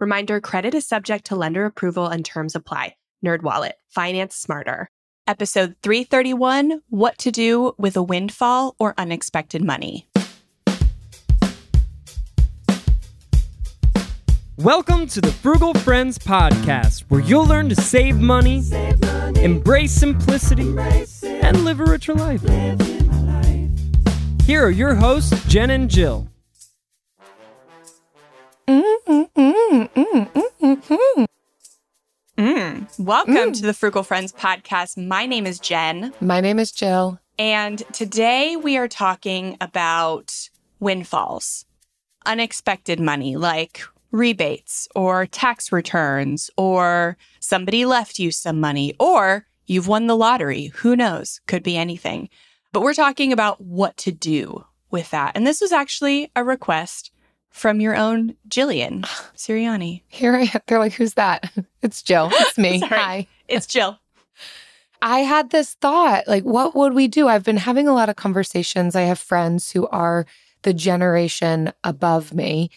Reminder credit is subject to lender approval and terms apply. NerdWallet, finance smarter. Episode 331 What to Do with a Windfall or Unexpected Money. Welcome to the Frugal Friends Podcast, where you'll learn to save money, save money embrace simplicity, embrace and live a richer life. life. Here are your hosts, Jen and Jill. Mm. Welcome mm. to the Frugal Friends podcast. My name is Jen. My name is Jill. And today we are talking about windfalls, unexpected money like rebates or tax returns, or somebody left you some money, or you've won the lottery. Who knows? Could be anything. But we're talking about what to do with that. And this was actually a request from your own Jillian Sirianni. Here I am. They're like, who's that? It's Jill. It's me. Hi. It's Jill. I had this thought like, what would we do? I've been having a lot of conversations. I have friends who are the generation above me,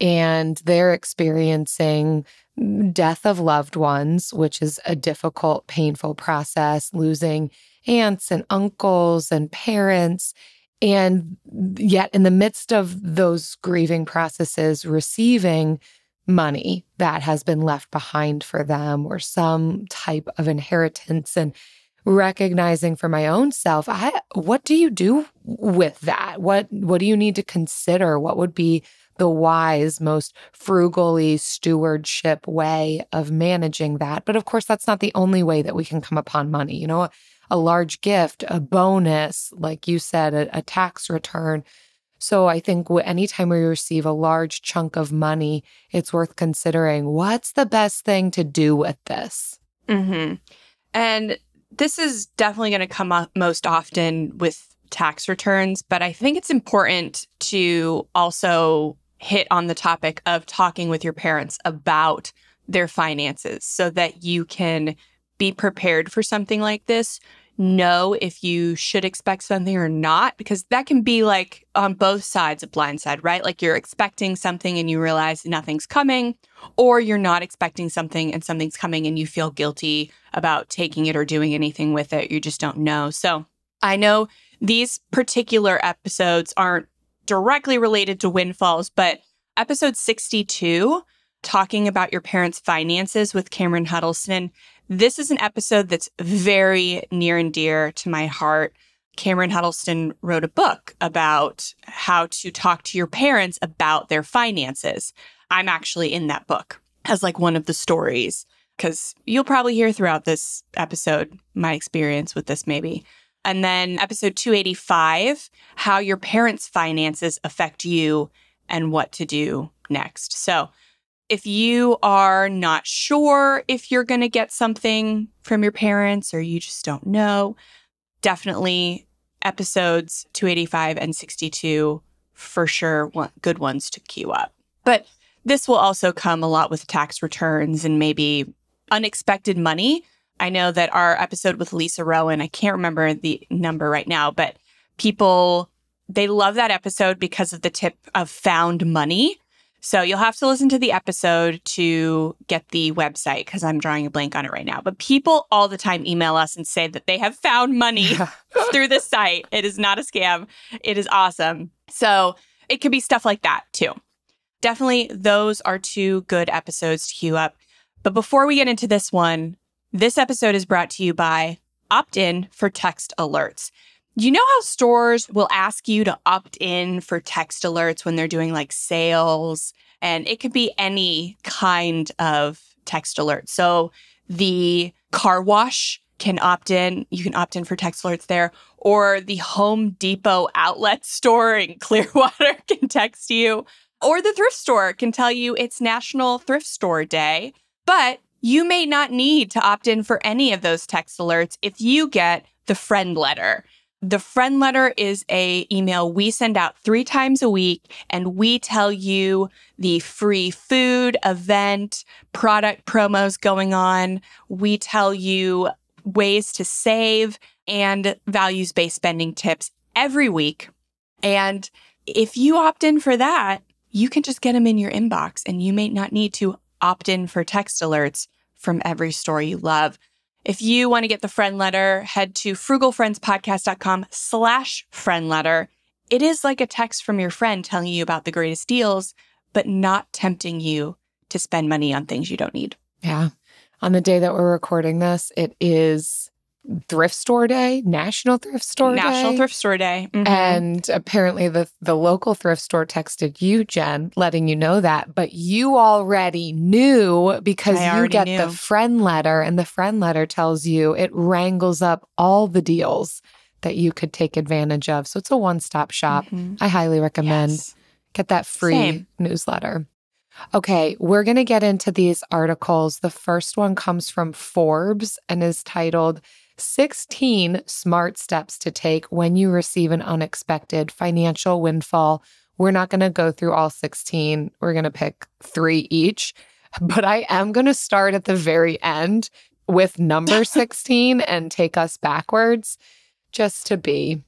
and they're experiencing death of loved ones, which is a difficult, painful process, losing aunts and uncles and parents. And yet, in the midst of those grieving processes, receiving money that has been left behind for them or some type of inheritance and recognizing for my own self i what do you do with that? What what do you need to consider? What would be the wise most frugally stewardship way of managing that? But of course that's not the only way that we can come upon money. You know a large gift, a bonus, like you said, a, a tax return. So I think anytime we receive a large chunk of money, it's worth considering what's the best thing to do with this. Mm-hmm. And this is definitely going to come up most often with tax returns, but I think it's important to also hit on the topic of talking with your parents about their finances so that you can be prepared for something like this know if you should expect something or not because that can be like on both sides of blindside right? Like you're expecting something and you realize nothing's coming or you're not expecting something and something's coming and you feel guilty about taking it or doing anything with it. You just don't know. So i know these particular episodes aren't directly related to windfalls but episode 62 talking about your parents finances with cameron huddleston this is an episode that's very near and dear to my heart. Cameron Huddleston wrote a book about how to talk to your parents about their finances. I'm actually in that book as like one of the stories because you'll probably hear throughout this episode my experience with this, maybe. And then episode 285 how your parents' finances affect you and what to do next. So, if you are not sure if you're going to get something from your parents or you just don't know, definitely episodes 285 and 62 for sure want good ones to queue up. But this will also come a lot with tax returns and maybe unexpected money. I know that our episode with Lisa Rowan, I can't remember the number right now, but people they love that episode because of the tip of found money so you'll have to listen to the episode to get the website because I'm drawing a blank on it right now. But people all the time email us and say that they have found money through the site. It is not a scam. It is awesome. So it could be stuff like that too. Definitely, those are two good episodes to queue up. But before we get into this one, This episode is brought to you by Opt in for text alerts. You know how stores will ask you to opt in for text alerts when they're doing like sales? And it could be any kind of text alert. So the car wash can opt in. You can opt in for text alerts there. Or the Home Depot outlet store in Clearwater can text you. Or the thrift store can tell you it's National Thrift Store Day. But you may not need to opt in for any of those text alerts if you get the friend letter. The friend letter is a email we send out 3 times a week and we tell you the free food, event, product promos going on. We tell you ways to save and values-based spending tips every week. And if you opt in for that, you can just get them in your inbox and you may not need to opt in for text alerts from every store you love. If you want to get the friend letter, head to frugalfriendspodcast.com slash friend letter. It is like a text from your friend telling you about the greatest deals, but not tempting you to spend money on things you don't need. Yeah. On the day that we're recording this, it is thrift store day, National Thrift Store National Day. Thrift Store Day. Mhm. And apparently the the local thrift store texted you, Jen, letting you know that, but you already knew because I you get knew. the friend letter and the friend letter tells you it wrangles up all the deals that you could take advantage of. So it's a one-stop shop. Mhm. I highly recommend Yes. get that free Same. newsletter. Okay, we're going to get into these articles. The first one comes from Forbes and is titled 16 Smart Steps to Take When You Receive an Unexpected Financial Windfall. We're not going to go through all 16. We're going to pick three each, but I am going to start at the very end with number 16 and take us backwards just to be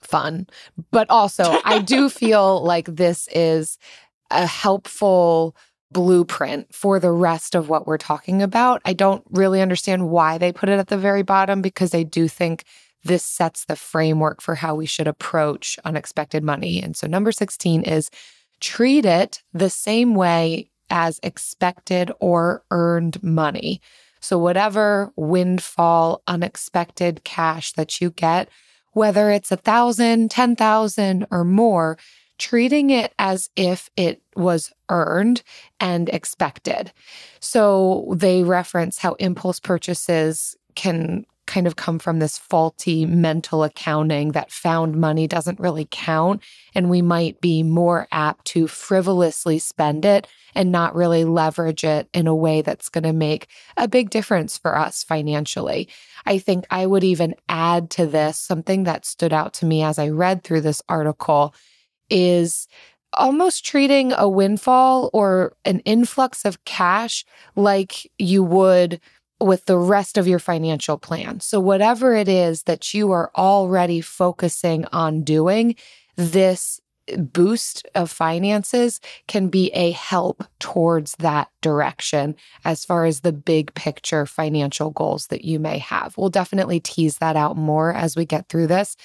fun. But also, I do feel like this is a helpful blueprint for the rest of what we're talking about. I don't really understand why they put it at the very bottom because I do think this sets the framework for how we should approach unexpected money. And so, number 16 is treat it the same way as expected or earned money. So, whatever windfall, unexpected cash that you get, whether it's a thousand, ten thousand, or more, treating it as if it was earned and expected. So they reference how impulse purchases can kind of come from this faulty mental accounting that found money doesn't really count. And we might be more apt to frivolously spend it and not really leverage it in a way that's going to make a big difference for us financially. I think I would even add to this something that stood out to me as I read through this article is almost treating a windfall or an influx of cash like you would with the rest of your financial plan. So, whatever it is that you are already focusing on doing, this boost of finances can be a help towards that direction as far as the big picture financial goals that you may have. We'll definitely tease that out more as we get through this.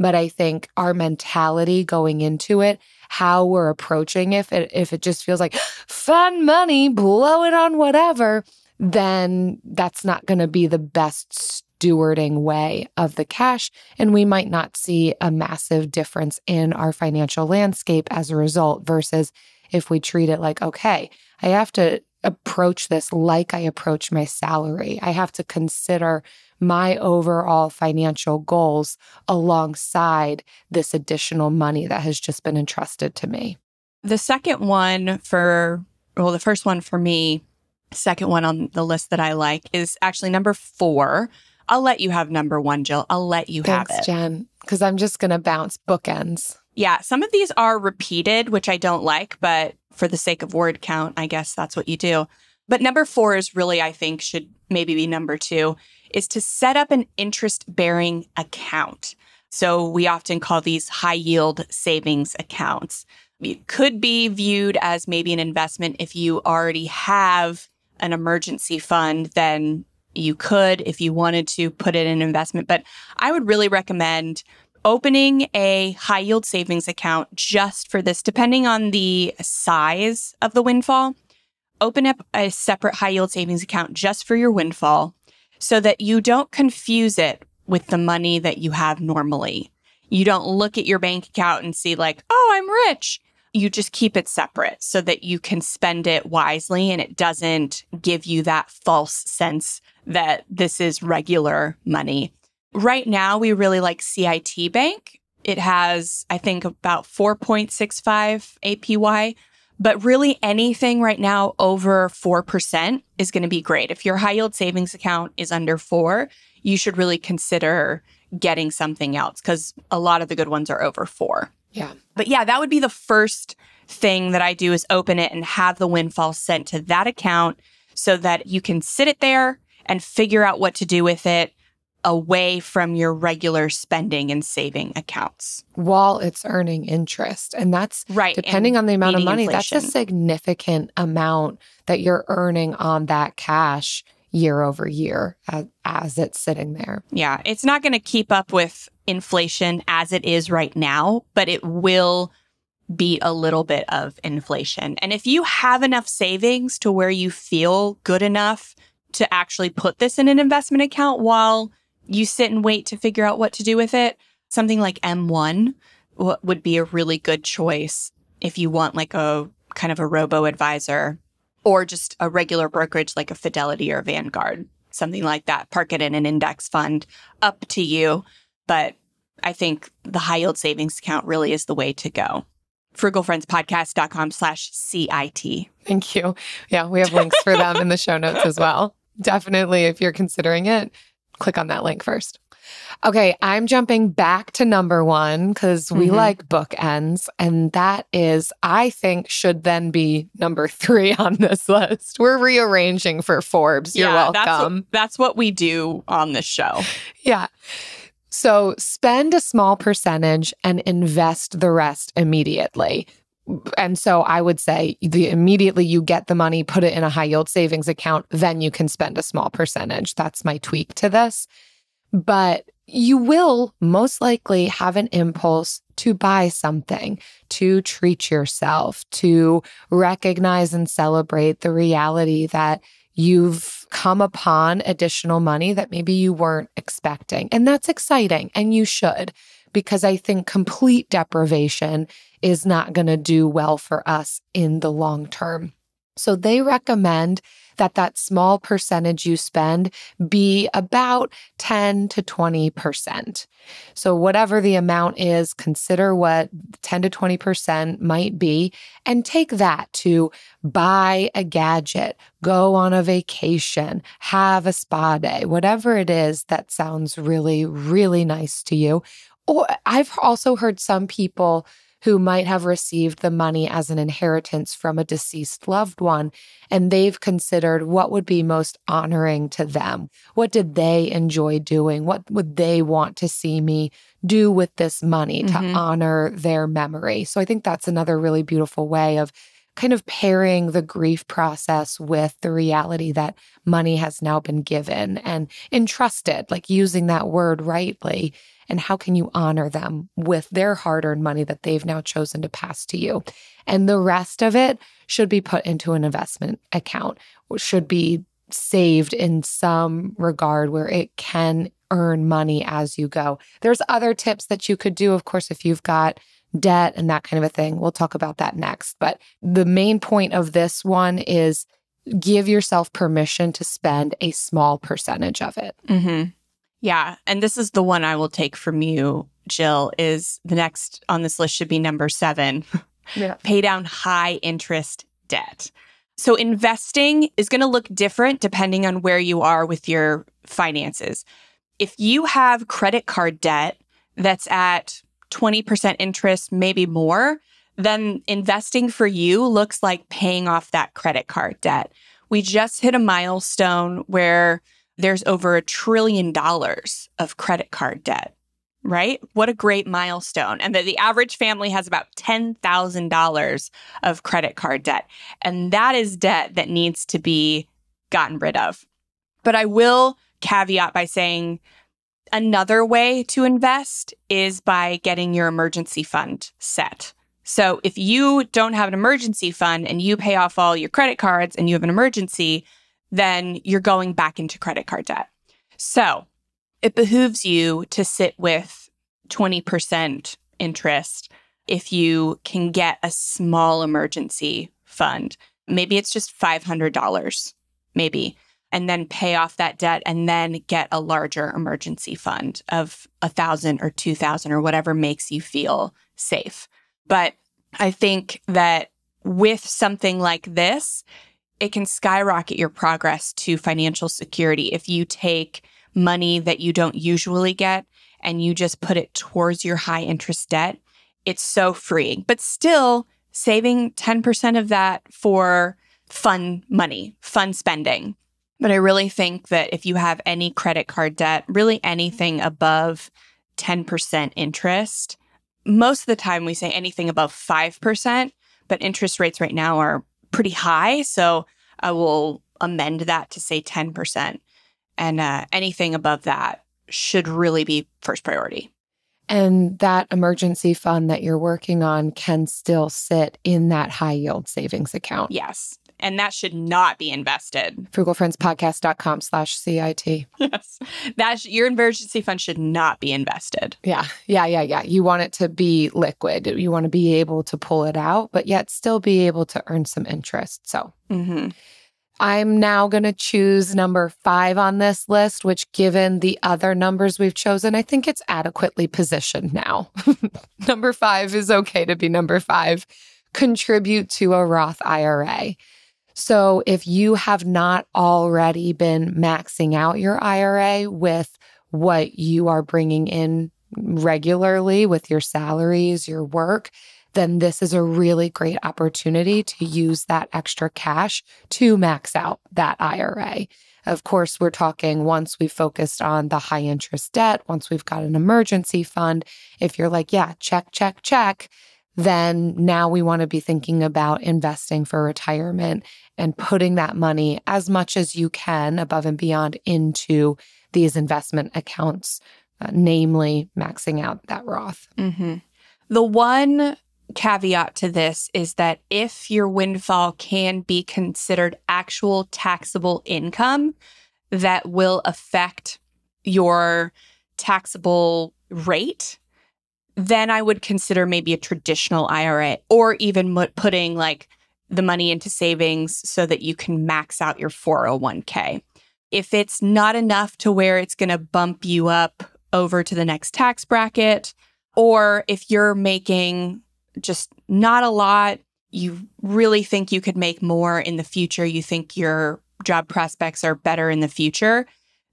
But I think our mentality going into it, how we're approaching it, if it, if it just feels like fun money, blow it on whatever, then that's not going to be the best stewarding way of the cash. And we might not see a massive difference in our financial landscape as a result, versus if we treat it like, okay, I have to approach this like I approach my salary. I have to consider my overall financial goals alongside this additional money that has just been entrusted to me. The second one for, well, the first one for me, second one on the list that I like is actually number four. I'll let you have number one, Jill. I'll let you Thanks, have it. Jen, because I'm just going to bounce bookends. Yeah, some of these are repeated, which I don't like, but for the sake of word count, I guess that's what you do. But number four is really, I think, should maybe be number two, is to set up an interest bearing account. So we often call these high yield savings accounts. It could be viewed as maybe an investment if you already have an emergency fund, then you could, if you wanted to, put it in investment. But I would really recommend opening a high yield savings account just for this, depending on the size of the windfall. Open up a separate high yield savings account just for your windfall. so that you don't confuse it with the money that you have normally. You don't look at your bank account and see, like, oh, I'm rich. You just keep it separate so that you can spend it wisely and it doesn't give you that false sense that this is regular money. Right now, we really like CIT Bank. It has, I think, about 4.65 APY, but really anything right now over 4% is going to be great. If your high yield savings account is under four, you should really consider getting something else because a lot of the good ones are over four. Yeah. But yeah, that would be the first thing that I do is open it and have the windfall sent to that account so that you can sit it there and figure out what to do with it away from your regular spending and saving accounts. While it's earning interest. And that's right depending on the amount of money inflation. that's a significant amount that you're earning on that cash year over year as, as it's sitting there. Yeah it's not going to keep up with inflation as it is right now but it will beat a little bit of inflation. And if you have enough savings to where you feel good enough to actually put this in an investment account while you sit and wait to figure out what to do with it. Something like M1 would be a really good choice if you want like a kind of a robo advisor or just a regular brokerage like a Fidelity or Vanguard, something like that. Park it in an index fund, up to you. But I think the high yield savings account really is the way to go. Frugalfriendspodcast.com slash CIT. Thank you. Yeah, we have links for them in the show notes as well. Definitely, if you're considering it, click on that link first. Okay, I'm jumping back to number one because we mm-hmm. like bookends. And that is, I think, should then be number three on this list. We're rearranging for Forbes. You're yeah, welcome. That's what, that's what we do on this show. Yeah. So spend a small percentage and invest the rest immediately and so I would say the immediately you get the money, put it in a high yield savings account, then you can spend a small percentage. That's my tweak to this. But you will most likely have an impulse to buy something, to treat yourself, to recognize and celebrate the reality that you've come upon additional money that maybe you weren't expecting. And that's exciting, and you should because I think complete deprivation is not going to do well for us in the long term. So they recommend that that small percentage you spend be about 10 to 20%. So whatever the amount is, consider what 10 to 20% might be and take that to buy a gadget, go on a vacation, have a spa day, whatever it is that sounds really, really nice to you. Or I've also heard some people who might have received the money as an inheritance from a deceased loved one, and they've considered what would be most honoring to them. What did they enjoy doing? What would they want to see me do with this money to mm-hmm. honor their memory? So I think that's another really beautiful way of kind of pairing the grief process with the reality that money has now been given and entrusted, like using that word rightly and how can you honor them with their hard earned money that they've now chosen to pass to you. And the rest of it should be put into an investment account, should be saved in some regard where it can earn money as you go. There's other tips that you could do, of course, if you've got debt and that kind of a thing. We'll talk about that next. But the main point of this one is give yourself permission to spend a small percentage of it. Mm-hmm. Yeah. And this is the one I will take from you, Jill, is the next on this list should be number seven. Yeah. Pay down high interest debt. So investing is going to look different depending on where you are with your finances. If you have credit card debt that's at 20% interest, maybe more, then investing for you looks like paying off that credit card debt. We just hit a milestone where there's over a trillion dollars of credit card debt, right? What a great milestone. And that the average family has about $10,000 of credit card debt. And that is debt that needs to be gotten rid of. But I will caveat by saying another way to invest is by getting your emergency fund set. So if you don't have an emergency fund and you pay off all your credit cards and you have an emergency, then you're going back into credit card debt. So it behooves you to sit with 20% interest if you can get a small emergency fund. Maybe it's just $500, maybe, and then pay off that debt and then get a larger emergency fund of a thousand or 2000 or whatever makes you feel safe. But I think that with something like this, it can skyrocket your progress to financial security if you take money that you don't usually get and you just put it towards your high interest debt. It's so freeing, but still saving 10% of that for fun money, fun spending. But I really think that if you have any credit card debt, really anything above 10% interest, most of the time we say anything above 5%, but interest rates right now are pretty high. So I will amend that to say 10%. And uh, anything above that should really be first priority. And that emergency fund that you're working on can still sit in that high yield savings account. Yes. And that should not be invested. Frugalfriendspodcast.com slash CIT. Yes. That sh- your emergency fund should not be invested. Yeah. Yeah. Yeah. Yeah. You want it to be liquid. You want to be able to pull it out, but yet still be able to earn some interest. So Mm-hmm. I'm now going to choose number five on this list, which, given the other numbers we've chosen, I think it's adequately positioned now. number five is okay to be number five. Contribute to a Roth IRA. So, if you have not already been maxing out your IRA with what you are bringing in regularly with your salaries, your work, then this is a really great opportunity to use that extra cash to max out that IRA. Of course, we're talking once we've focused on the high interest debt, once we've got an emergency fund. If you're like, yeah, check, check, check, then now we want to be thinking about investing for retirement and putting that money as much as you can above and beyond into these investment accounts, uh, namely maxing out that Roth. Mm-hmm. The one caveat to this is that if your windfall can be considered actual taxable income, that will affect your taxable rate, then I would consider maybe a traditional IRA or even mo- putting like the money into savings so that you can max out your 401k. If it's not enough to where it's going to bump you up over to the next tax bracket, or if you're making just not a lot, you really think you could make more in the future, you think your job prospects are better in the future,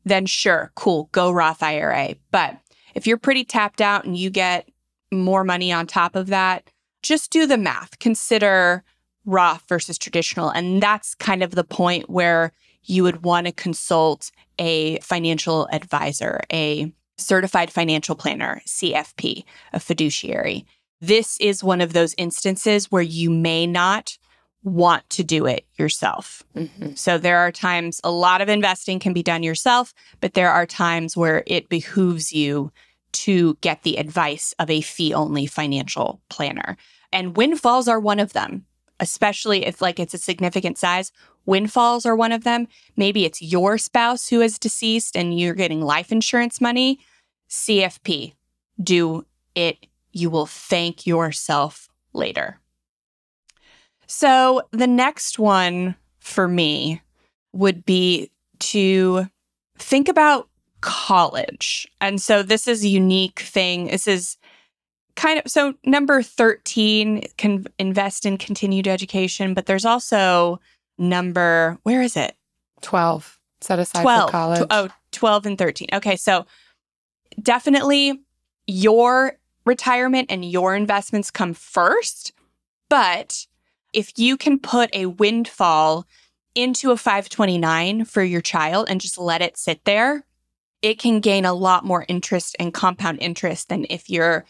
then sure, cool, go Roth IRA. But if you're pretty tapped out and you get more money on top of that, just do the math. Consider Roth versus traditional. And that's kind of the point where you would want to consult a financial advisor, a certified financial planner, CFP, a fiduciary. This is one of those instances where you may not want to do it yourself. Mm-hmm. So there are times a lot of investing can be done yourself, but there are times where it behooves you to get the advice of a fee only financial planner. And windfalls are one of them, especially if like it's a significant size. Windfalls are one of them. Maybe it's your spouse who is deceased and you're getting life insurance money. CFP, do it. You will thank yourself later. So the next one for me would be to think about college. And so this is a unique thing. This is kind of so number 13 can invest in continued education, but there's also number where is it? 12 set aside 12. for college. Tw- oh, 12 and 13. Okay, so definitely your retirement and your investments come first, but if you can put a windfall into a 529 for your child and just let it sit there, it can gain a lot more interest and compound interest than if you're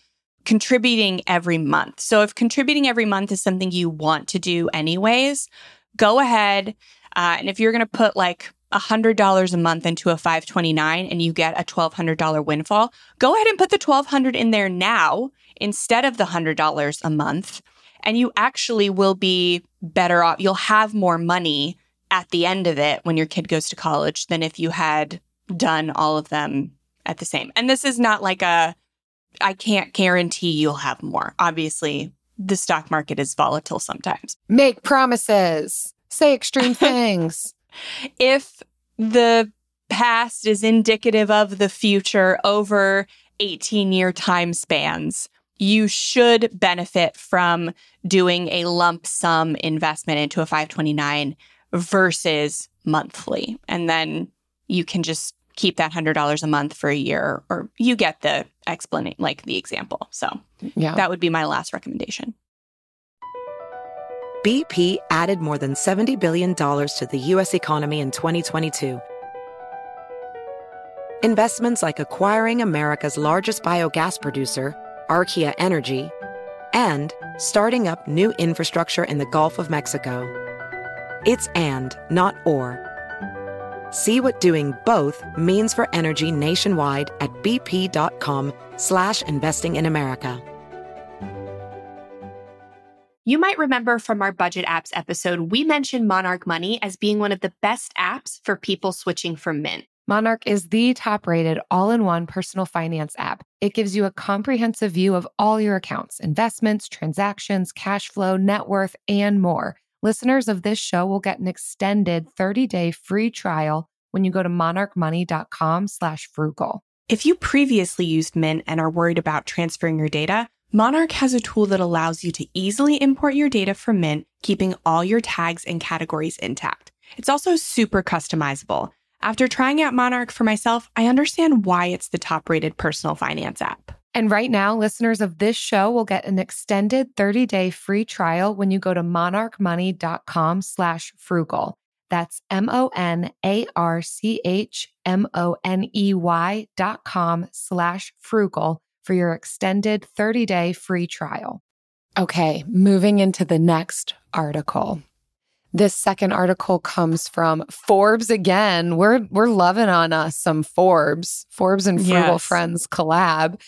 contributing every month. So, if contributing every month is something you want to do anyways, go ahead. Uh, and if you're going to put like $100 a month into a 529 and you get a $1,200 windfall, go ahead and put the 1200 in there now instead of the $100 a month. And you actually will be better off. You'll have more money at the end of it when your kid goes to college than if you had done all of them at the same. And this is not like a I can't guarantee you'll have more. Obviously, the stock market is volatile sometimes. Make promises, say extreme things. If the past is indicative of the future over 18 year time spans, you should benefit from doing a lump sum investment into a 529 versus monthly. And then you can just keep that $100 a month for a year or you get the explanation like the example. So, yeah. That would be my last recommendation. BP added more than $70 billion to the US economy in 2022. Investments like acquiring America's largest biogas producer, Archaea Energy, and starting up new infrastructure in the Gulf of Mexico. It's and, not or. See what doing both means for energy nationwide at bp.com slash investing in America. You might remember from our budget apps episode, we mentioned Monarch Money as being one of the best apps for people switching from Mint. Monarch is the top rated all in one personal finance app. It gives you a comprehensive view of all your accounts, investments, transactions, cash flow, net worth, and more. Listeners of this show will get an extended 30-day free trial when you go to monarchmoney.com slash frugal. If you previously used Mint and are worried about transferring your data, Monarch has a tool that allows you to easily import your data from Mint, keeping all your tags and categories intact. It's also super customizable. After trying out Monarch for myself, I understand why it's the top rated personal finance app. And right now, listeners of this show will get an extended 30-day free trial when you go to monarchmoney.com slash frugal. That's M-O-N-A-R-C-H-M-O-N-E-Y dot com slash frugal for your extended 30-day free trial. Okay, moving into the next article. This second article comes from Forbes again. We're we're loving on us some Forbes. Forbes and Frugal yes. Friends collab.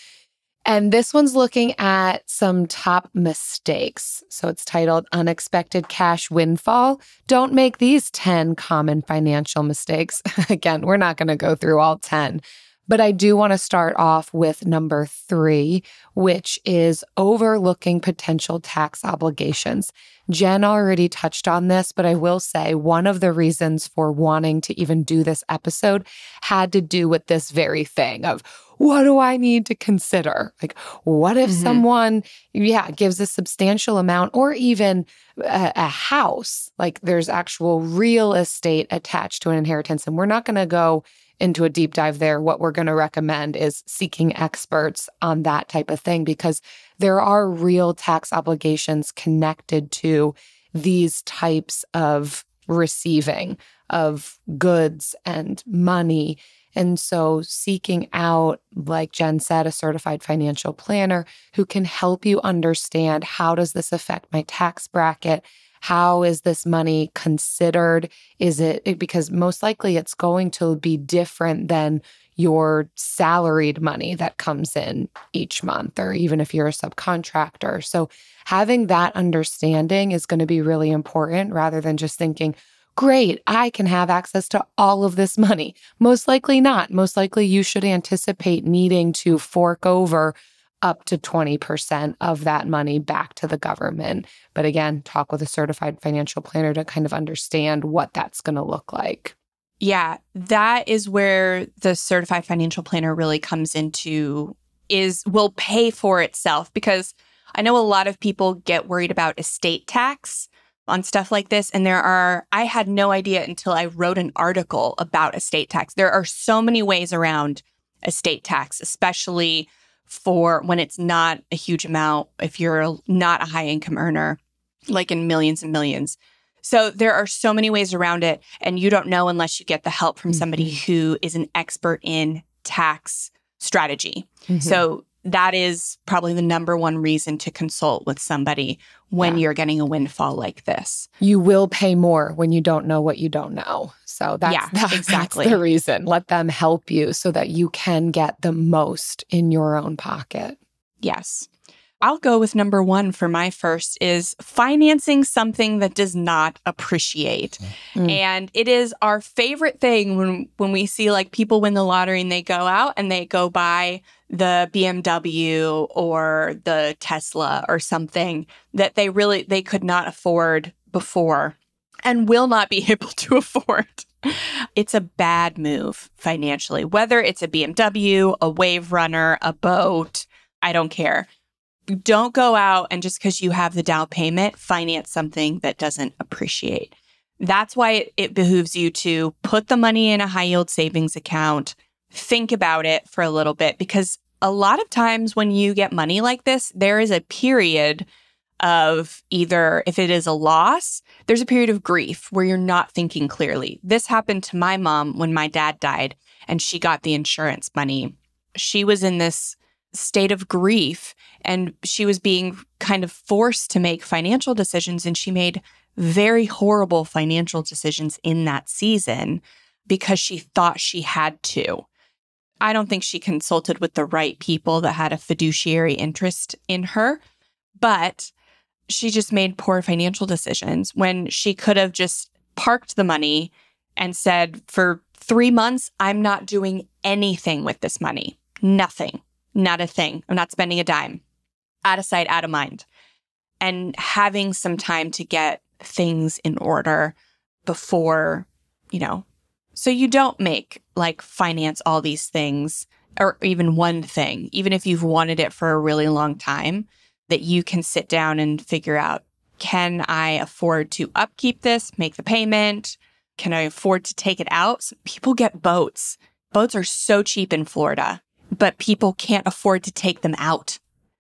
And this one's looking at some top mistakes. So it's titled Unexpected Cash Windfall. Don't make these 10 common financial mistakes. Again, we're not going to go through all 10, but I do want to start off with number three, which is overlooking potential tax obligations. Jen already touched on this, but I will say one of the reasons for wanting to even do this episode had to do with this very thing of, what do I need to consider? Like, what if mm-hmm. someone, yeah, gives a substantial amount or even a, a, house, like there's actual real estate attached to an inheritance? And we're not going to go into a deep dive there. What we're going to recommend is seeking experts on that type of thing because there are real tax obligations connected to these types of receiving of goods and money and so, seeking out, like Jen said, a certified financial planner who can help you understand how does this affect my tax bracket? How is this money considered? Is it because most likely it's going to be different than your salaried money that comes in each month, or even if you're a subcontractor. So, having that understanding is going to be really important rather than just thinking, great, I can have access to all of this money. Most likely not. Most likely you should anticipate needing to fork over up to 20% of that money back to the government. But again, talk with a certified financial planner to kind of understand what that's going to look like. Yeah, that is where the certified financial planner really comes into is will pay for itself because I know a lot of people get worried about estate tax on stuff like this. And there are, I had no idea until I wrote an article about estate tax. There are so many ways around estate tax, especially for when it's not a huge amount, if you're not a high income earner, like in millions and millions. So there are so many ways around it. And you don't know unless you get the help from somebody mm-hmm. who is an expert in tax strategy. Mm-hmm. So that is probably the number one reason to consult with somebody when yeah. you're getting a windfall like this. You will pay more when you don't know what you don't know. So that's, yeah, that's, exactly. that's the reason. Let them help you so that you can get the most in your own pocket. Yes. I'll go with number one for my first is financing something that does not appreciate. Mm. And it is our favorite thing when when we see like people win the lottery and they go out and they go buy the BMW or the Tesla or something that they really they could not afford before and will not be able to afford. It's a bad move financially, whether it's a BMW, a wave runner, a boat, I don't care don't go out and just because you have the down payment, finance something that doesn't appreciate. That's why it, it, behooves you to put the money in a high yield savings account, think about it for a little bit, because a lot of times when you get money like this, there is a period of either if it is a loss, there's a period of grief where you're not thinking clearly. This happened to my mom when my dad died and she got the insurance money. She was in this state of grief and she was being kind of forced to make financial decisions and she made very horrible financial decisions in that season because she thought she had to. I don't think she consulted with the right people that had a fiduciary interest in her, but she just made poor financial decisions when she could have just parked the money and said, for three months, I'm not doing anything with this money. Nothing. Not a thing. I'm not spending a dime. Out of sight, out of mind. And having some time to get things in order before, you know, so you don't make like finance all these things or even one thing, even if you've wanted it for a really long time, that you can sit down and figure out can I afford to upkeep this, make the payment? Can I afford to take it out? People get boats. Boats are so cheap in Florida but people can't afford to take them out.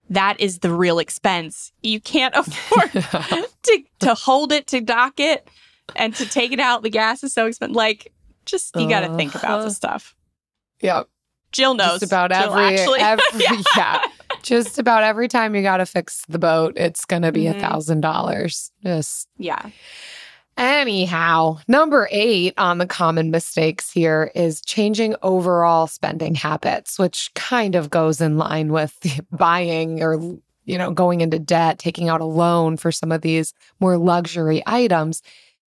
That is the real expense. You can't afford to, to hold it, to dock it, and to take it out. The gas is so expensive. Like, just you got to think about the stuff. Yeah. Jill knows. Just about Jill every, every yeah. yeah. Just about every time you got to fix the boat, it's going to be a mm-hmm. thousand dollars. Just yeah. Anyhow, number eight on the common mistakes here is changing overall spending habits, which kind of goes in line with buying or, you know, going into debt, taking out a loan for some of these more luxury items.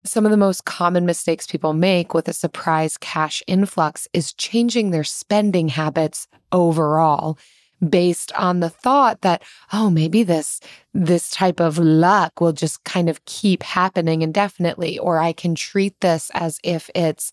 Some of the most common mistakes people make with a surprise cash influx is changing their spending habits overall based on the thought that oh maybe this this type of luck will just kind of keep happening indefinitely or i can treat this as if it's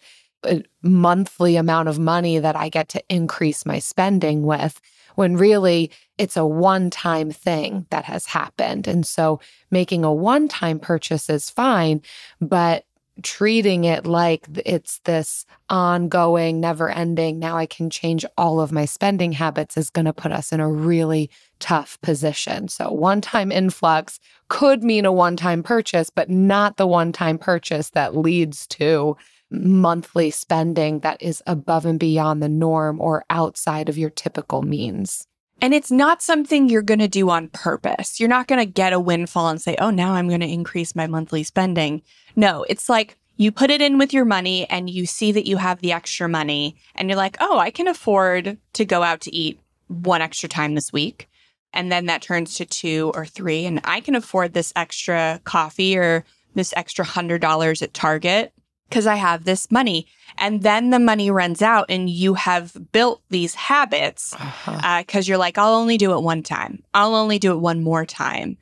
monthly amount of money that i get to increase my spending with when really it's a one time thing that has happened and so making a one time purchase is fine but treating it like it's this ongoing, never ending, now I can change all of my spending habits is going to put us in a really tough position. So, one time influx could mean a one time purchase, but not the one time purchase that leads to monthly spending that is above and beyond the norm or outside of your typical means. And it's not something you're going to do on purpose. You're not going to get a windfall and say, oh, now I'm going to increase my monthly spending. No, it's like you put it in with your money and you see that you have the extra money and you're like, oh, I can afford to go out to eat one extra time this week. And then that turns to two or three. And I can afford this extra coffee or this extra hundred dollars at Target because I have this money. And then the money runs out and you have built these habits because uh-huh. uh, you're like, I'll only do it one time. I'll only do it one more time.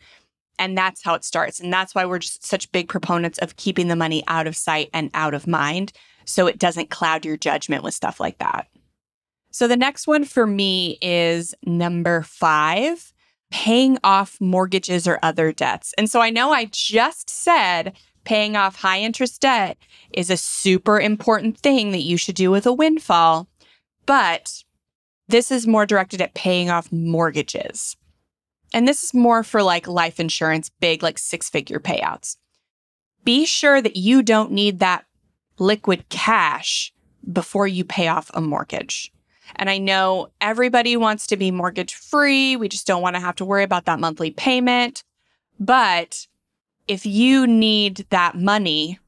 And that's how it starts. And that's why we're just such big proponents of keeping the money out of sight and out of mind so it doesn't cloud your judgment with stuff like that. So the next one for me is number five paying off mortgages or other debts. And so I know I just said paying off high interest debt is a super important thing that you should do with a windfall. But this is more directed at paying off mortgages. And this is more for like life insurance, big, like six figure payouts. Be sure that you don't need that liquid cash before you pay off a mortgage. And I know everybody wants to be mortgage free. We just don't want to have to worry about that monthly payment. But if you need that money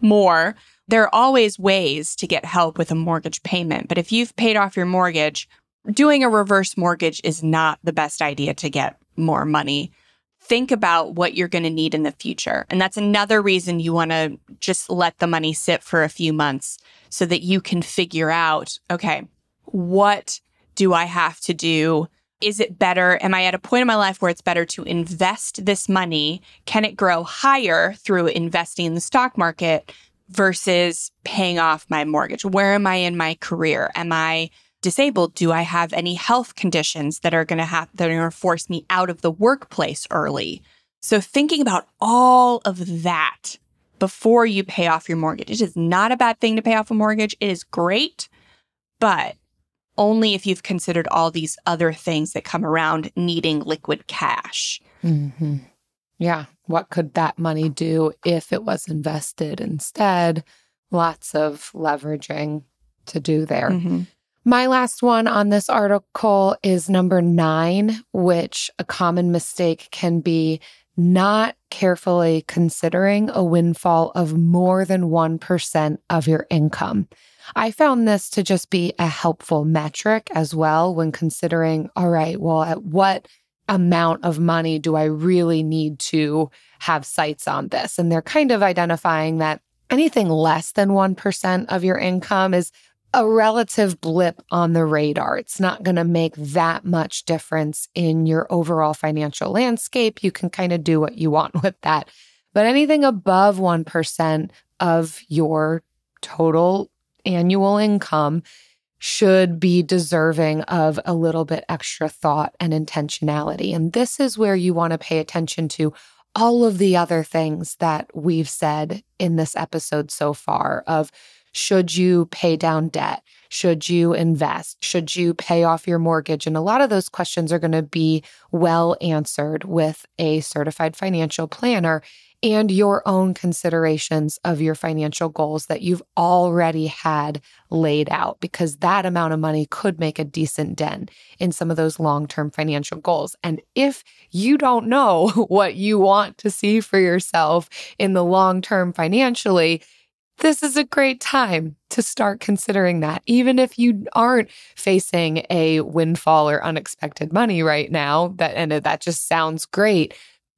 more, there are always ways to get help with a mortgage payment. But if you've paid off your mortgage, doing a reverse mortgage is not the best idea to get more money. Think about what you're going to need in the future. And that's another reason you want to just let the money sit for a few months so that you can figure out okay, what do I have to do? Is it better? Am I at a point in my life where it's better to invest this money? Can it grow higher through investing in the stock market versus paying off my mortgage? Where am I in my career? Am I disabled? Do I have any health conditions that are going to have that are going to force me out of the workplace early? So thinking about all of that before you pay off your mortgage. It is not a bad thing to pay off a mortgage. It is great, but only if you've considered all these other things that come around needing liquid cash. Mm-hmm. Yeah. What could that money do if it was invested instead? Lots of leveraging to do there. Mm-hmm. My last one on this article is number nine, which a common mistake can be not carefully considering a windfall of more than 1% of your income. I found this to just be a helpful metric as well when considering, all right, well, at what amount of money do I really need to have sights on this? And they're kind of identifying that anything less than 1% of your income is a relative blip on the radar. It's not going to make that much difference in your overall financial landscape. You can kind of do what you want with that. But anything above 1% of your total annual income should be deserving of a little bit extra thought and intentionality. And this is where you want to pay attention to all of the other things that we've said in this episode so far of should you pay down debt? Should you invest? Should you pay off your mortgage? And a lot of those questions are going to be well answered with a certified financial planner and your own considerations of your financial goals that you've already had laid out, because that amount of money could make a decent dent in some of those long term financial goals. And if you don't know what you want to see for yourself in the long term financially, this is a great time to start considering that. Even if you aren't facing a windfall or unexpected money right now, that and that just sounds great.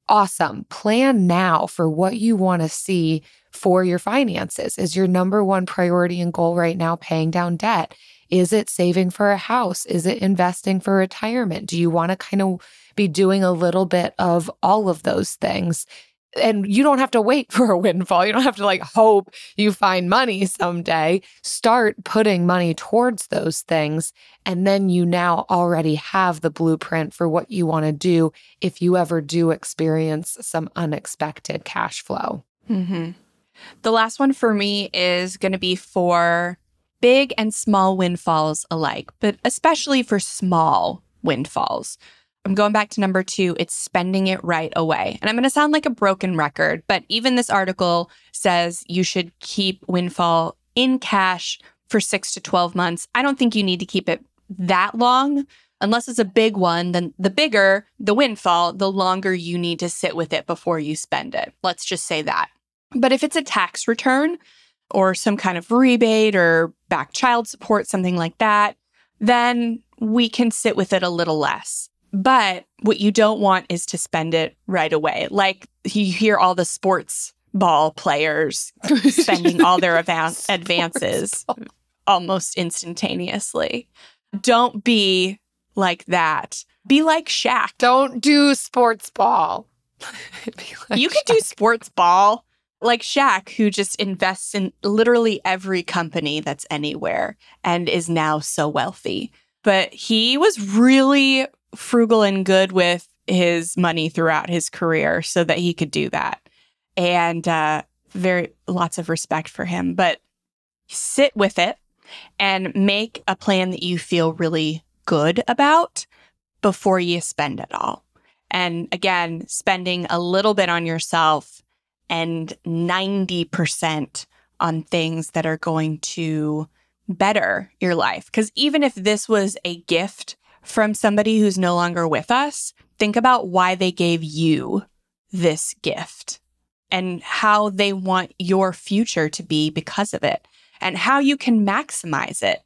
Awesome. Plan now for what you want to see for your finances. Is your number one priority and goal right now paying down debt? Is it saving for a house? Is it investing for retirement? Do you want to kind of be doing a little bit of all of those things? And you don't have to wait for a windfall. You don't have to like hope you find money someday. Start putting money towards those things. And then you now already have the blueprint for what you want to do if you ever do experience some unexpected cash flow. Mm-hmm. The last one for me is going to be for big and small windfalls alike, but especially for small windfalls. I'm going back to number two. It's spending it right away. And I'm going to sound like a broken record, but even this article says you should keep windfall in cash for six to 12 months. I don't think you need to keep it that long. Unless it's a big one, then the bigger the windfall, the longer you need to sit with it before you spend it. Let's just say that. But if it's a tax return or some kind of rebate or back child support, something like that, then we can sit with it a little less. But what you don't want is to spend it right away. Like you hear all the sports ball players spending all their advan- advances almost instantaneously. Don't be like that. Be like Shaq. Don't do sports ball. like you could do sports ball like Shaq, who just invests in literally every company that's anywhere and is now so wealthy. But he was really frugal and good with his money throughout his career so that he could do that. And uh, very lots of respect for him. But sit with it and make a plan that you feel really good about before you spend it all. And again, spending a little bit on yourself and 90% on things that are going to better your life. Because even if this was a gift from somebody who's no longer with us, think about why they gave you this gift and how they want your future to be because of it and how you can maximize it.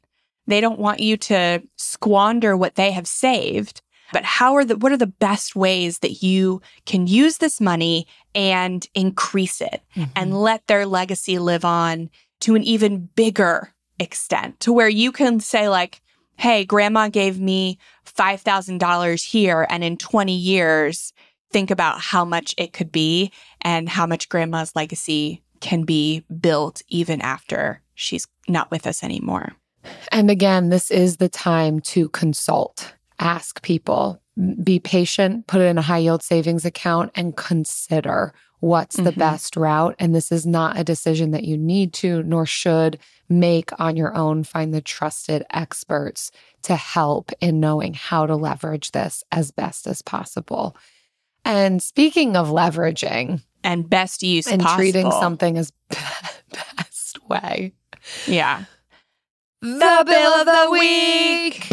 They don't want you to squander what they have saved, but how are the what are the best ways that you can use this money and increase it Mm-hmm. and let their legacy live on to an even bigger extent to where you can say like hey grandma gave me $5000 here and in 20 years think about how much it could be and how much grandma's legacy can be built even after she's not with us anymore. And again, this is the time to consult, ask people, be patient, put it in a high yield savings account, and consider what's the Mhm. best route. And this is not a decision that you need to nor should make on your own. Find the trusted experts to help in knowing how to leverage this as best as possible. And speaking of leveraging and best use and possible. treating something as best way, yeah the bill of the week.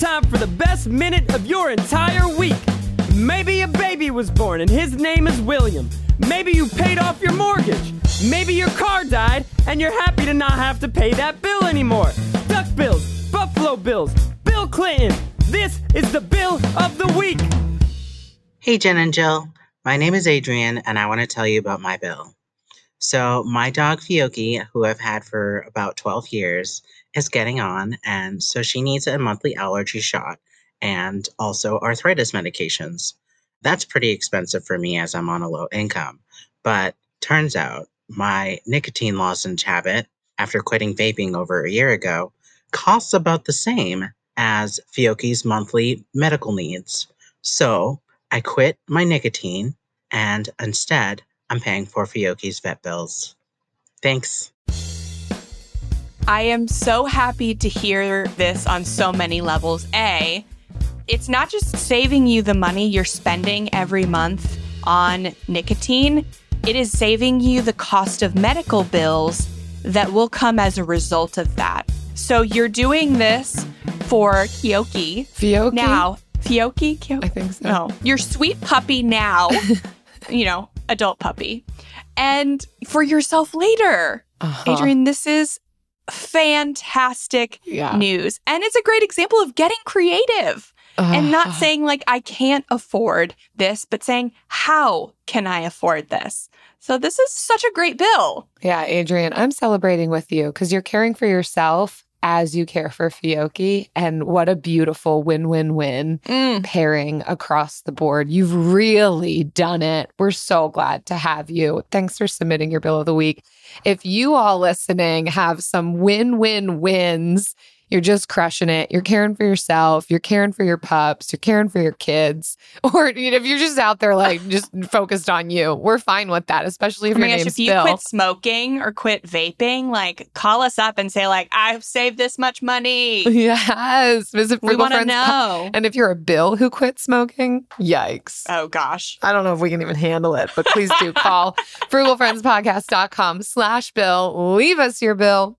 Time for the best minute of your entire week. Maybe a baby was born and his name is William. Maybe you paid off your mortgage. Maybe your car died and you're happy to not have to pay that bill anymore. Duck bills, Buffalo bills, Bill Clinton. This is the bill of the week. Hey, Jen and Jill. My name is Adrian, and I want to tell you about my bill. So, my dog Fiocchi, who I've had for about 12 years, is getting on, and so she needs a monthly allergy shot and also arthritis medications. That's pretty expensive for me as I'm on a low income. But turns out my nicotine lozenge habit, after quitting vaping over a year ago, costs about the same as Fiocchi's monthly medical needs. So, I quit my nicotine and instead I'm paying for Fiocchi's vet bills. Thanks. I am so happy to hear this on so many levels. A, it's not just saving you the money you're spending every month on nicotine, it is saving you the cost of medical bills that will come as a result of that. So you're doing this for Kyoki. Fiocchi? Now? Kyo- I think so. no, your sweet puppy now, you know, adult puppy, and for yourself later. Uh-huh. Adrian, this is fantastic Yeah. news. And it's a great example of getting creative and not uh-huh. saying, like, I can't afford this, but saying, how can I afford this? So this is such a great bill. Yeah, Adrian, I'm celebrating with you because you're caring for yourself as you care for Fiocchi. And what a beautiful win win win pairing across the board. You've really done it. We're so glad to have you. Thanks for submitting your bill of the week. If you all listening have some win win wins, you're just crushing it. You're caring for yourself. You're caring for your pups. You're caring for your kids. Or you know, if you're just out there like just focused on you, we're fine with that, especially if Oh your gosh, name's if you Bill. quit smoking or quit vaping, like call us up and say, like, I've saved this much money. Yes. Visit we want to know. And if you're a Bill who quit smoking, yikes. oh gosh. I don't know if we can even handle it, but please do call frugalfriendspodcast.com slash bill. Leave us your bill.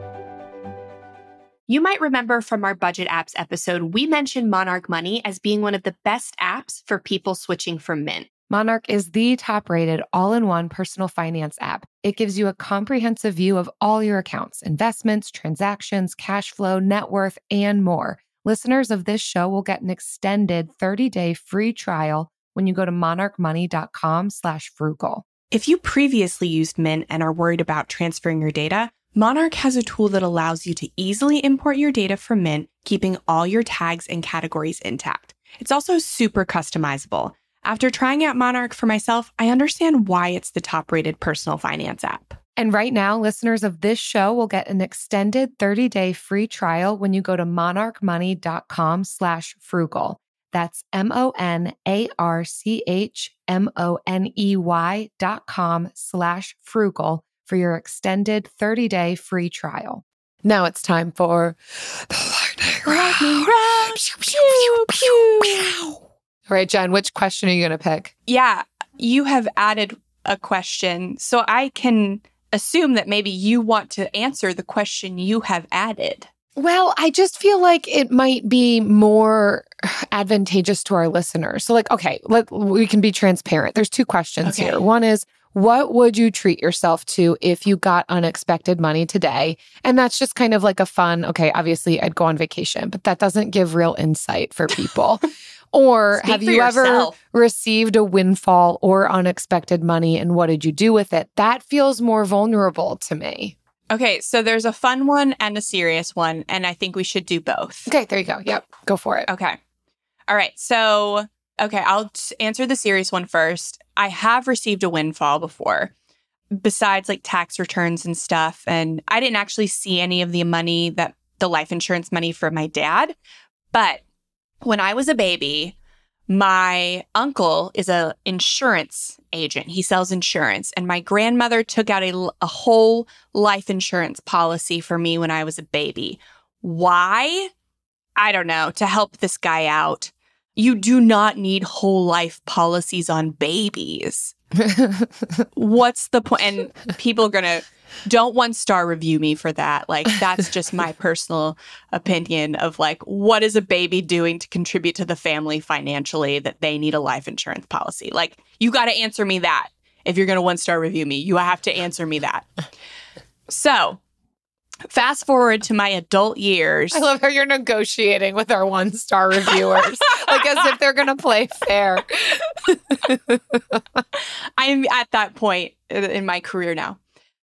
You might remember from our budget apps episode, we mentioned Monarch Money as being one of the best apps for people switching from Mint. Monarch is the top rated all in one personal finance app. It gives you a comprehensive view of all your accounts, investments, transactions, cash flow, net worth, and more. Listeners of this show will get an extended 30 day free trial when you go to monarchmoney.com slash frugal. If you previously used Mint and are worried about transferring your data, Monarch has a tool that allows you to easily import your data from Mint, keeping all your tags and categories intact. It's also super customizable. After trying out Monarch for myself, I understand why it's the top rated personal finance app. And right now, listeners of this show will get an extended 30-day free trial when you go to monarchmoney.com slash frugal. That's M O N A R C H M O N E Y dot com slash frugal for your extended 30 day free trial. Now it's time for the lightning Lightning round. round. Pew, pew. All right, Jen, which question are you going to pick? Yeah, you have added a question. So I can assume that maybe you want to answer the question you have added. Well, I just feel like it might be more advantageous to our listeners. So, like, okay, let, we can be transparent. There's two questions Okay. here. One is, what would you treat yourself to if you got unexpected money today? And that's just kind of like a fun, okay, obviously I'd go on vacation, but that doesn't give real insight for people. or Speak have you ever received a windfall or unexpected money and what did you do with it? That feels more vulnerable to me. Okay, so there's a fun one and a serious one, and I think we should do both. Okay, there you go. Yep, go for it. Okay. All right. So, okay, I'll answer the serious one first. I have received a windfall before, besides like tax returns and stuff. And I didn't actually see any of the money that the life insurance money for my dad. But when I was a baby, my uncle is a insurance agent. He sells insurance, and my grandmother took out a, a whole life insurance policy for me when I was a baby. Why? I don't know, to help this guy out. You do not need whole life policies on babies. What's the point? And people are going to don't one star review me for that. Like, that's just my personal opinion of like, what is a baby doing to contribute to the family financially that they need a life insurance policy? Like, you got to answer me that. If you're going to one star review me, you have to answer me that. So, fast forward to my adult years. I love how you're negotiating with our one star reviewers, like as if they're going to play fair. I'm at that point in my career now.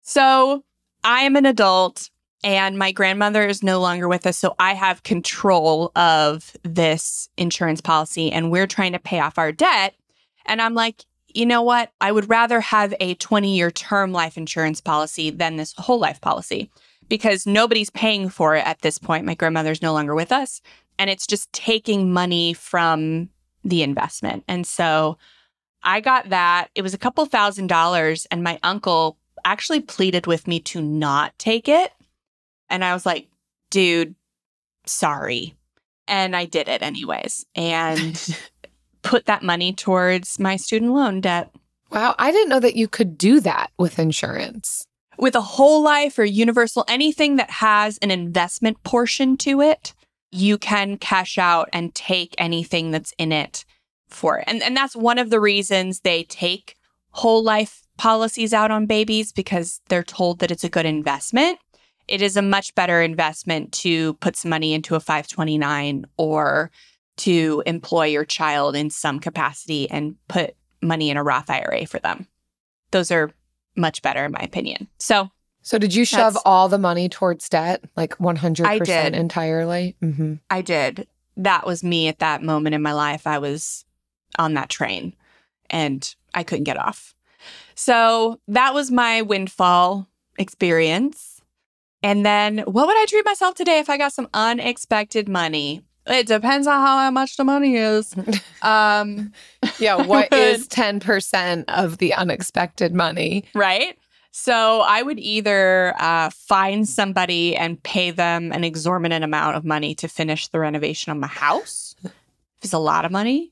So I am an adult and my grandmother is no longer with us. So I have control of this insurance policy and we're trying to pay off our debt. And I'm like, you know what? I would rather have a 20 year term life insurance policy than this whole life policy because nobody's paying for it at this point. My grandmother's no longer with us. And it's just taking money from the investment. And so I got that. It was a couple thousand dollars, and my uncle actually pleaded with me to not take it. And I was like, dude, sorry. And I did it anyways and put that money towards my student loan debt. Wow, I didn't know that you could do that with insurance. With a whole life or universal, anything that has an investment portion to it, you can cash out and take anything that's in it for it. And, and that's one of the reasons they take whole life policies out on babies because they're told that it's a good investment. It is a much better investment to put some money into a 529 or to employ your child in some capacity and put money in a Roth IRA for them. Those are much better, in my opinion. So So, did you shove all the money towards debt, like 100% I did. entirely? Mm-hmm. I did. That was me at that moment in my life. I was on that train and I couldn't get off. So that was my windfall experience. And then what would I treat myself today if I got some unexpected money? It depends on how much the money is. Um, Yeah, what is 10% of the unexpected money? right? So I would either uh, find somebody and pay them an exorbitant amount of money to finish the renovation of my house. if it's a lot of money,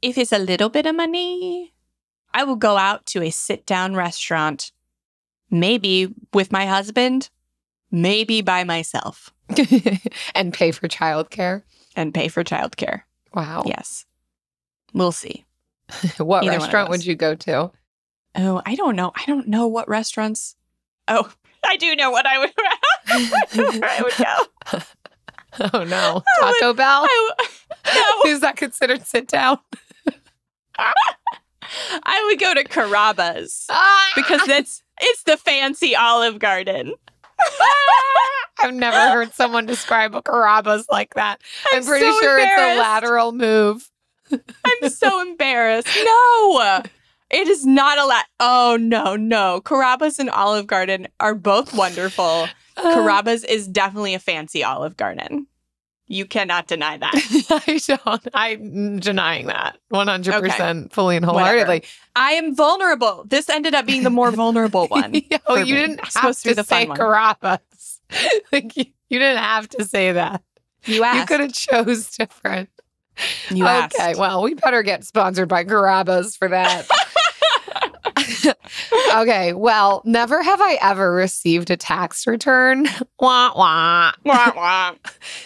if it's a little bit of money, I will go out to a sit down restaurant, maybe with my husband, maybe by myself, and pay for childcare. and pay for childcare. Wow. Yes. We'll see. What Either restaurant would you go to? Oh, I don't know. I don't know what restaurants. Oh, I do know what I would. where I would go. Oh no. I would- Taco Bell? I w- Is that considered sit down? I would go to Carrabba's Ah! because that's it's the fancy Olive Garden. I've never heard someone describe a Carrabba's like that. I'm, I'm pretty so sure it's a lateral move. I'm so embarrassed. No, it is not a lot. Oh no, no. Carrabba's and Olive Garden are both wonderful. Uh, Carrabba's is definitely a fancy Olive Garden. You cannot deny that. I don't. I'm denying that 100% fully and wholeheartedly. I am vulnerable. This ended up being the more vulnerable one. oh, you me. didn't have supposed to, to be the say. Carrabba's. like you, you didn't have to say that. You asked. You could have chose different. You asked. okay, well, we better get sponsored by Carrabba's for that. okay, well, never have I ever received a tax return. wah wah. Wah, wah.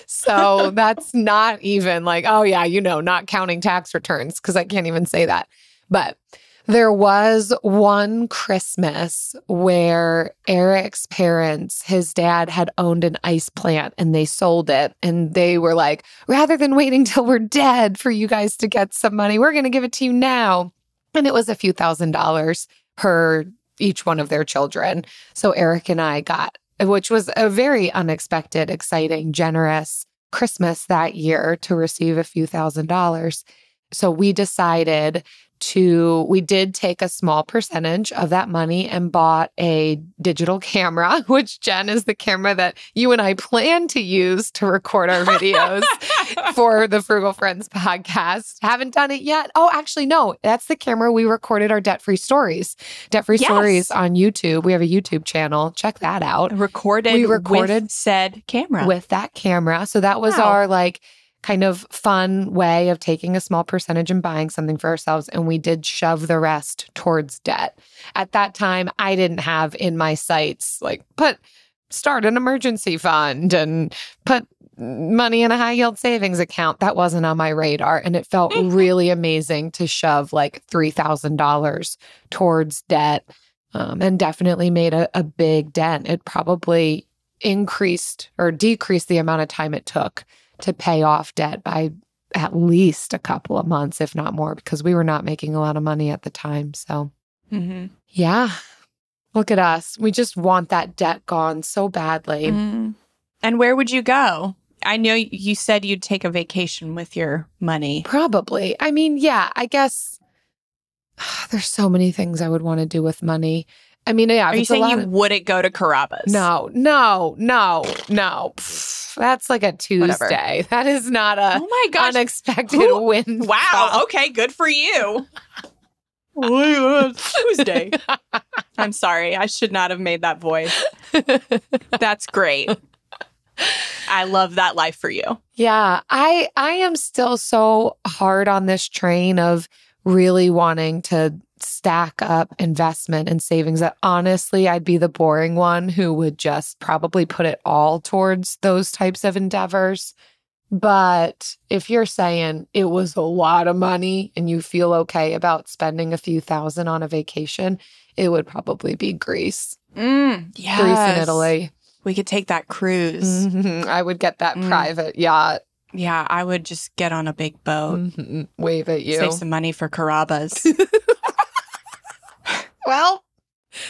So that's not even like, oh, yeah, you know, not counting tax returns because I can't even say that. But there was one Christmas where Eric's parents, his dad had owned an ice plant and they sold it. And they were like, rather than waiting till we're dead for you guys to get some money, we're going to give it to you now. And it was a few thousand dollars per each one of their children. So Eric and I got, which was a very unexpected, exciting, generous Christmas that year to receive a few thousand dollars. So we decided to, we did take a small percentage of that money and bought a digital camera, which Jen is the camera that you and I plan to use to record our videos for the Frugal Friends podcast. Haven't done it yet. Oh, actually, no, that's the camera we recorded our debt free stories. Debt free Yes. stories on YouTube. We have a YouTube channel. Check that out recorded, We recorded with said camera. with that camera. So that was Wow. our like kind of fun way of taking a small percentage and buying something for ourselves. And we did shove the rest towards debt. At that time, I didn't have in my sights like put start an emergency fund and put money in a high yield savings account. That wasn't on my radar. And it felt really amazing to shove like $3,000 towards debt um, and definitely made a, a big dent. It probably increased or decreased the amount of time it took to pay off debt by at least a couple of months, if not more, because we were not making a lot of money at the time. So, Mhm. yeah, look at us. We just want that debt gone so badly. Mm. And where would you go? I know you said you'd take a vacation with your money. Probably. I mean, yeah, I guess there's so many things I would want to do with money. I mean, yeah. Are you saying you of- wouldn't go to Carrabba's? No, no, no, no. That's like a Whatever. Tuesday. That is not a Oh my gosh. unexpected Who- win. Wow. Okay. Good for you. Oh Tuesday. I'm sorry. I should not have made that voice. That's great. I love that life for you. Yeah, I I am still so hard on this train of really wanting to stack up investment and savings that honestly I'd be the boring one who would just probably put it all towards those types of endeavors. But if you're saying it was a lot of money and you feel okay about spending a few thousand on a vacation, it would probably be Greece. Mm, Greece and Italy. We could take that cruise. Mhm. I would get that Mm. private yacht. Yeah, I would just get on a big boat, Mhm. Wave at you. save some money for Carrabba's. Well,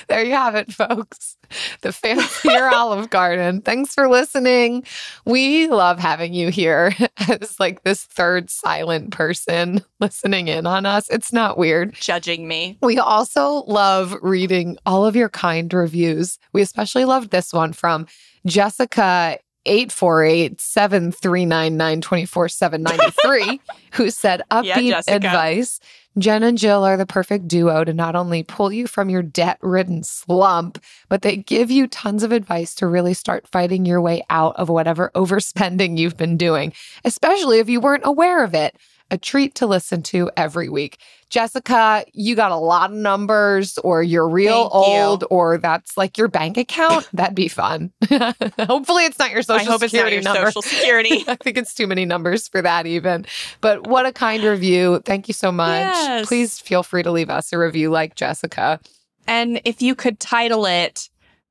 there you have it, folks. The fancier Olive Garden. Thanks for listening. We love having you here as like this third silent person listening in on us. It's not weird. Judging me. We also love reading all of your kind reviews. We especially loved this one from Jessica. 848-739-924-793 who said upbeat Jessica. advice jen and jill are the perfect duo to not only pull you from your debt-ridden slump but they give you tons of advice to really start fighting your way out of whatever overspending you've been doing especially if you weren't aware of it a treat to listen to every week. Jessica, you got a lot of numbers, or you're real Thank you. old, or that's like your bank account. That'd be fun. Hopefully, it's not your social I hope it's not security your number. social security. I think it's too many numbers for that, even. But what a kind review. Thank you so much. Yes. Please feel free to leave us a review like Jessica. and if you could title it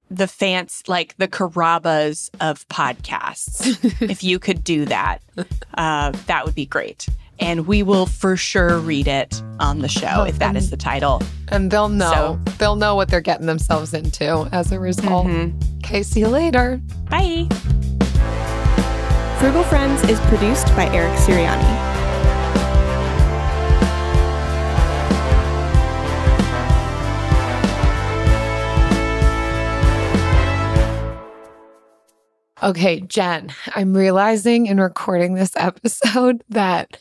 the fancy, like the Carrabba's of podcasts, if you could do that, uh, that would be great. And we will for sure read it on the show if that is the title. And they'll know. They'll know what they're getting themselves into as a result. Mhm. Okay, see you later. Bye. Frugal Friends is produced by Eric Sirianni. Okay, Jen, I'm realizing in recording this episode that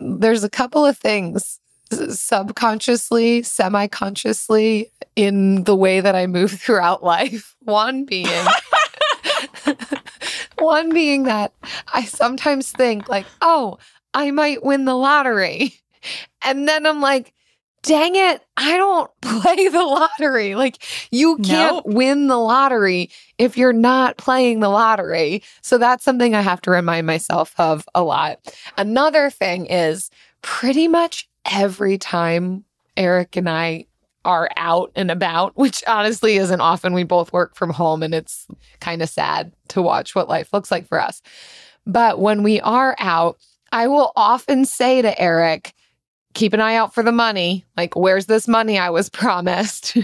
there's a couple of things subconsciously, semi consciously in the way that I move throughout life. One being, one being that I sometimes think, like, oh, I might win the lottery. And then I'm like, dang it, I don't play the lottery. Like, you can't Nope. win the lottery if you're not playing the lottery. So that's something I have to remind myself of a lot. Another thing is pretty much every time Eric and I are out and about, which honestly isn't often. We both work from home and it's kind of sad to watch what life looks like for us. But when we are out, I will often say to Eric, keep an eye out for the money. Like, where's this money I was promised?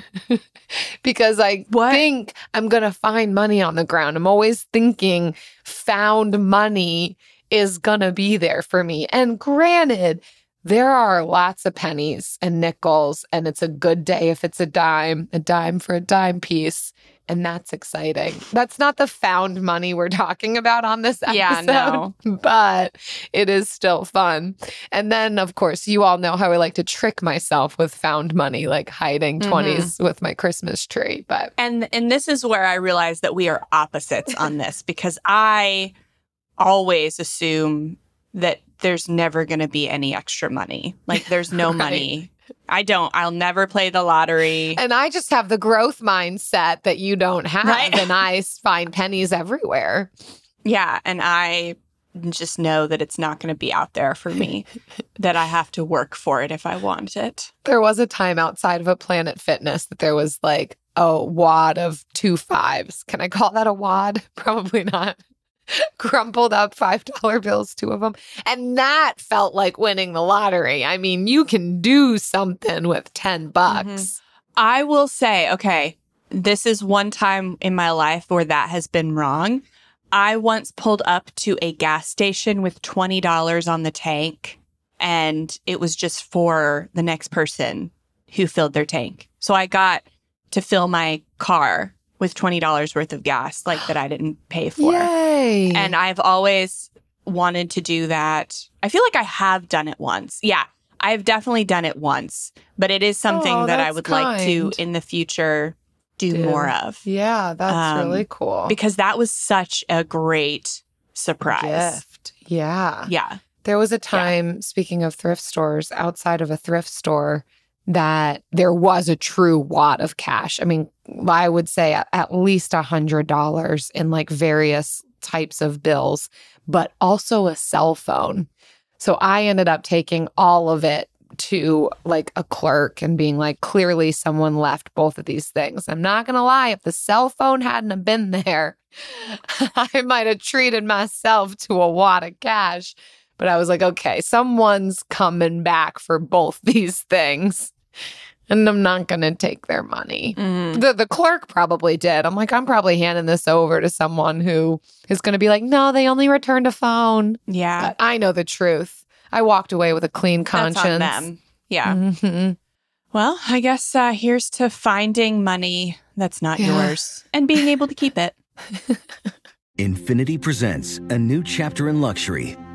because I What? think I'm going to find money on the ground. I'm always thinking found money is going to be there for me. And granted, there are lots of pennies and nickels, and it's a good day if it's a dime, a dime for a dime piece. And that's exciting. That's not the found money we're talking about on this episode, Yeah, no. but it is still fun. And then, of course, you all know how I like to trick myself with found money, like hiding Mhm. 20s with my Christmas tree. But And and this is where I realize that we are opposites on this because I always assume that there's never going to be any extra money. Like there's no Right. money. I don't. I'll never play the lottery. And I just have the growth mindset that you don't have. Right. And I find pennies everywhere. Yeah, and I just know that it's not going to be out there for me. that I have to work for it if I want it. There was a time outside of a Planet Fitness that there was like a wad of two fives. Can I call that a wad? Probably not. Crumpled up $5 bills, two of them. And that felt like winning the lottery. I mean, you can do something with 10 mm-hmm. bucks. I will say, okay, this is one time in my life where that has been wrong. I once pulled up to a gas station with $20 on the tank, and it was just for the next person who filled their tank. So I got to fill my car with $20 worth of gas, like that I didn't pay for. Yay. And I've always wanted to do that. I feel like I have done it once. Yeah, I've definitely done it once, but it is something Oh, that I would like to in the future do, Do. more of yeah, that's Um, really cool. because that was such a great surprise. Gift. Yeah. Yeah. There was a time, speaking of thrift stores, outside of a thrift store, that there was a true wad of cash. I mean, I would say at, least a hundred dollars in like various types of bills, but also a cell phone. So I ended up taking all of it to like a clerk and being like, clearly someone left both of these things. I'm not going to lie, if the cell phone hadn't have been there, I might have treated myself to a wad of cash. But I was like, okay, someone's coming back for both these things. And I'm not going to take their money. Mhm. The the clerk probably did. I'm like, I'm probably handing this over to someone who is going to be like, no, they only returned a phone. Yeah. But I know the truth. I walked away with a clean conscience. That's on them. Yeah. Mhm. Well, I guess uh, here's to finding money that's not Yeah. yours and being able to keep it. Infiniti presents a new chapter in luxury,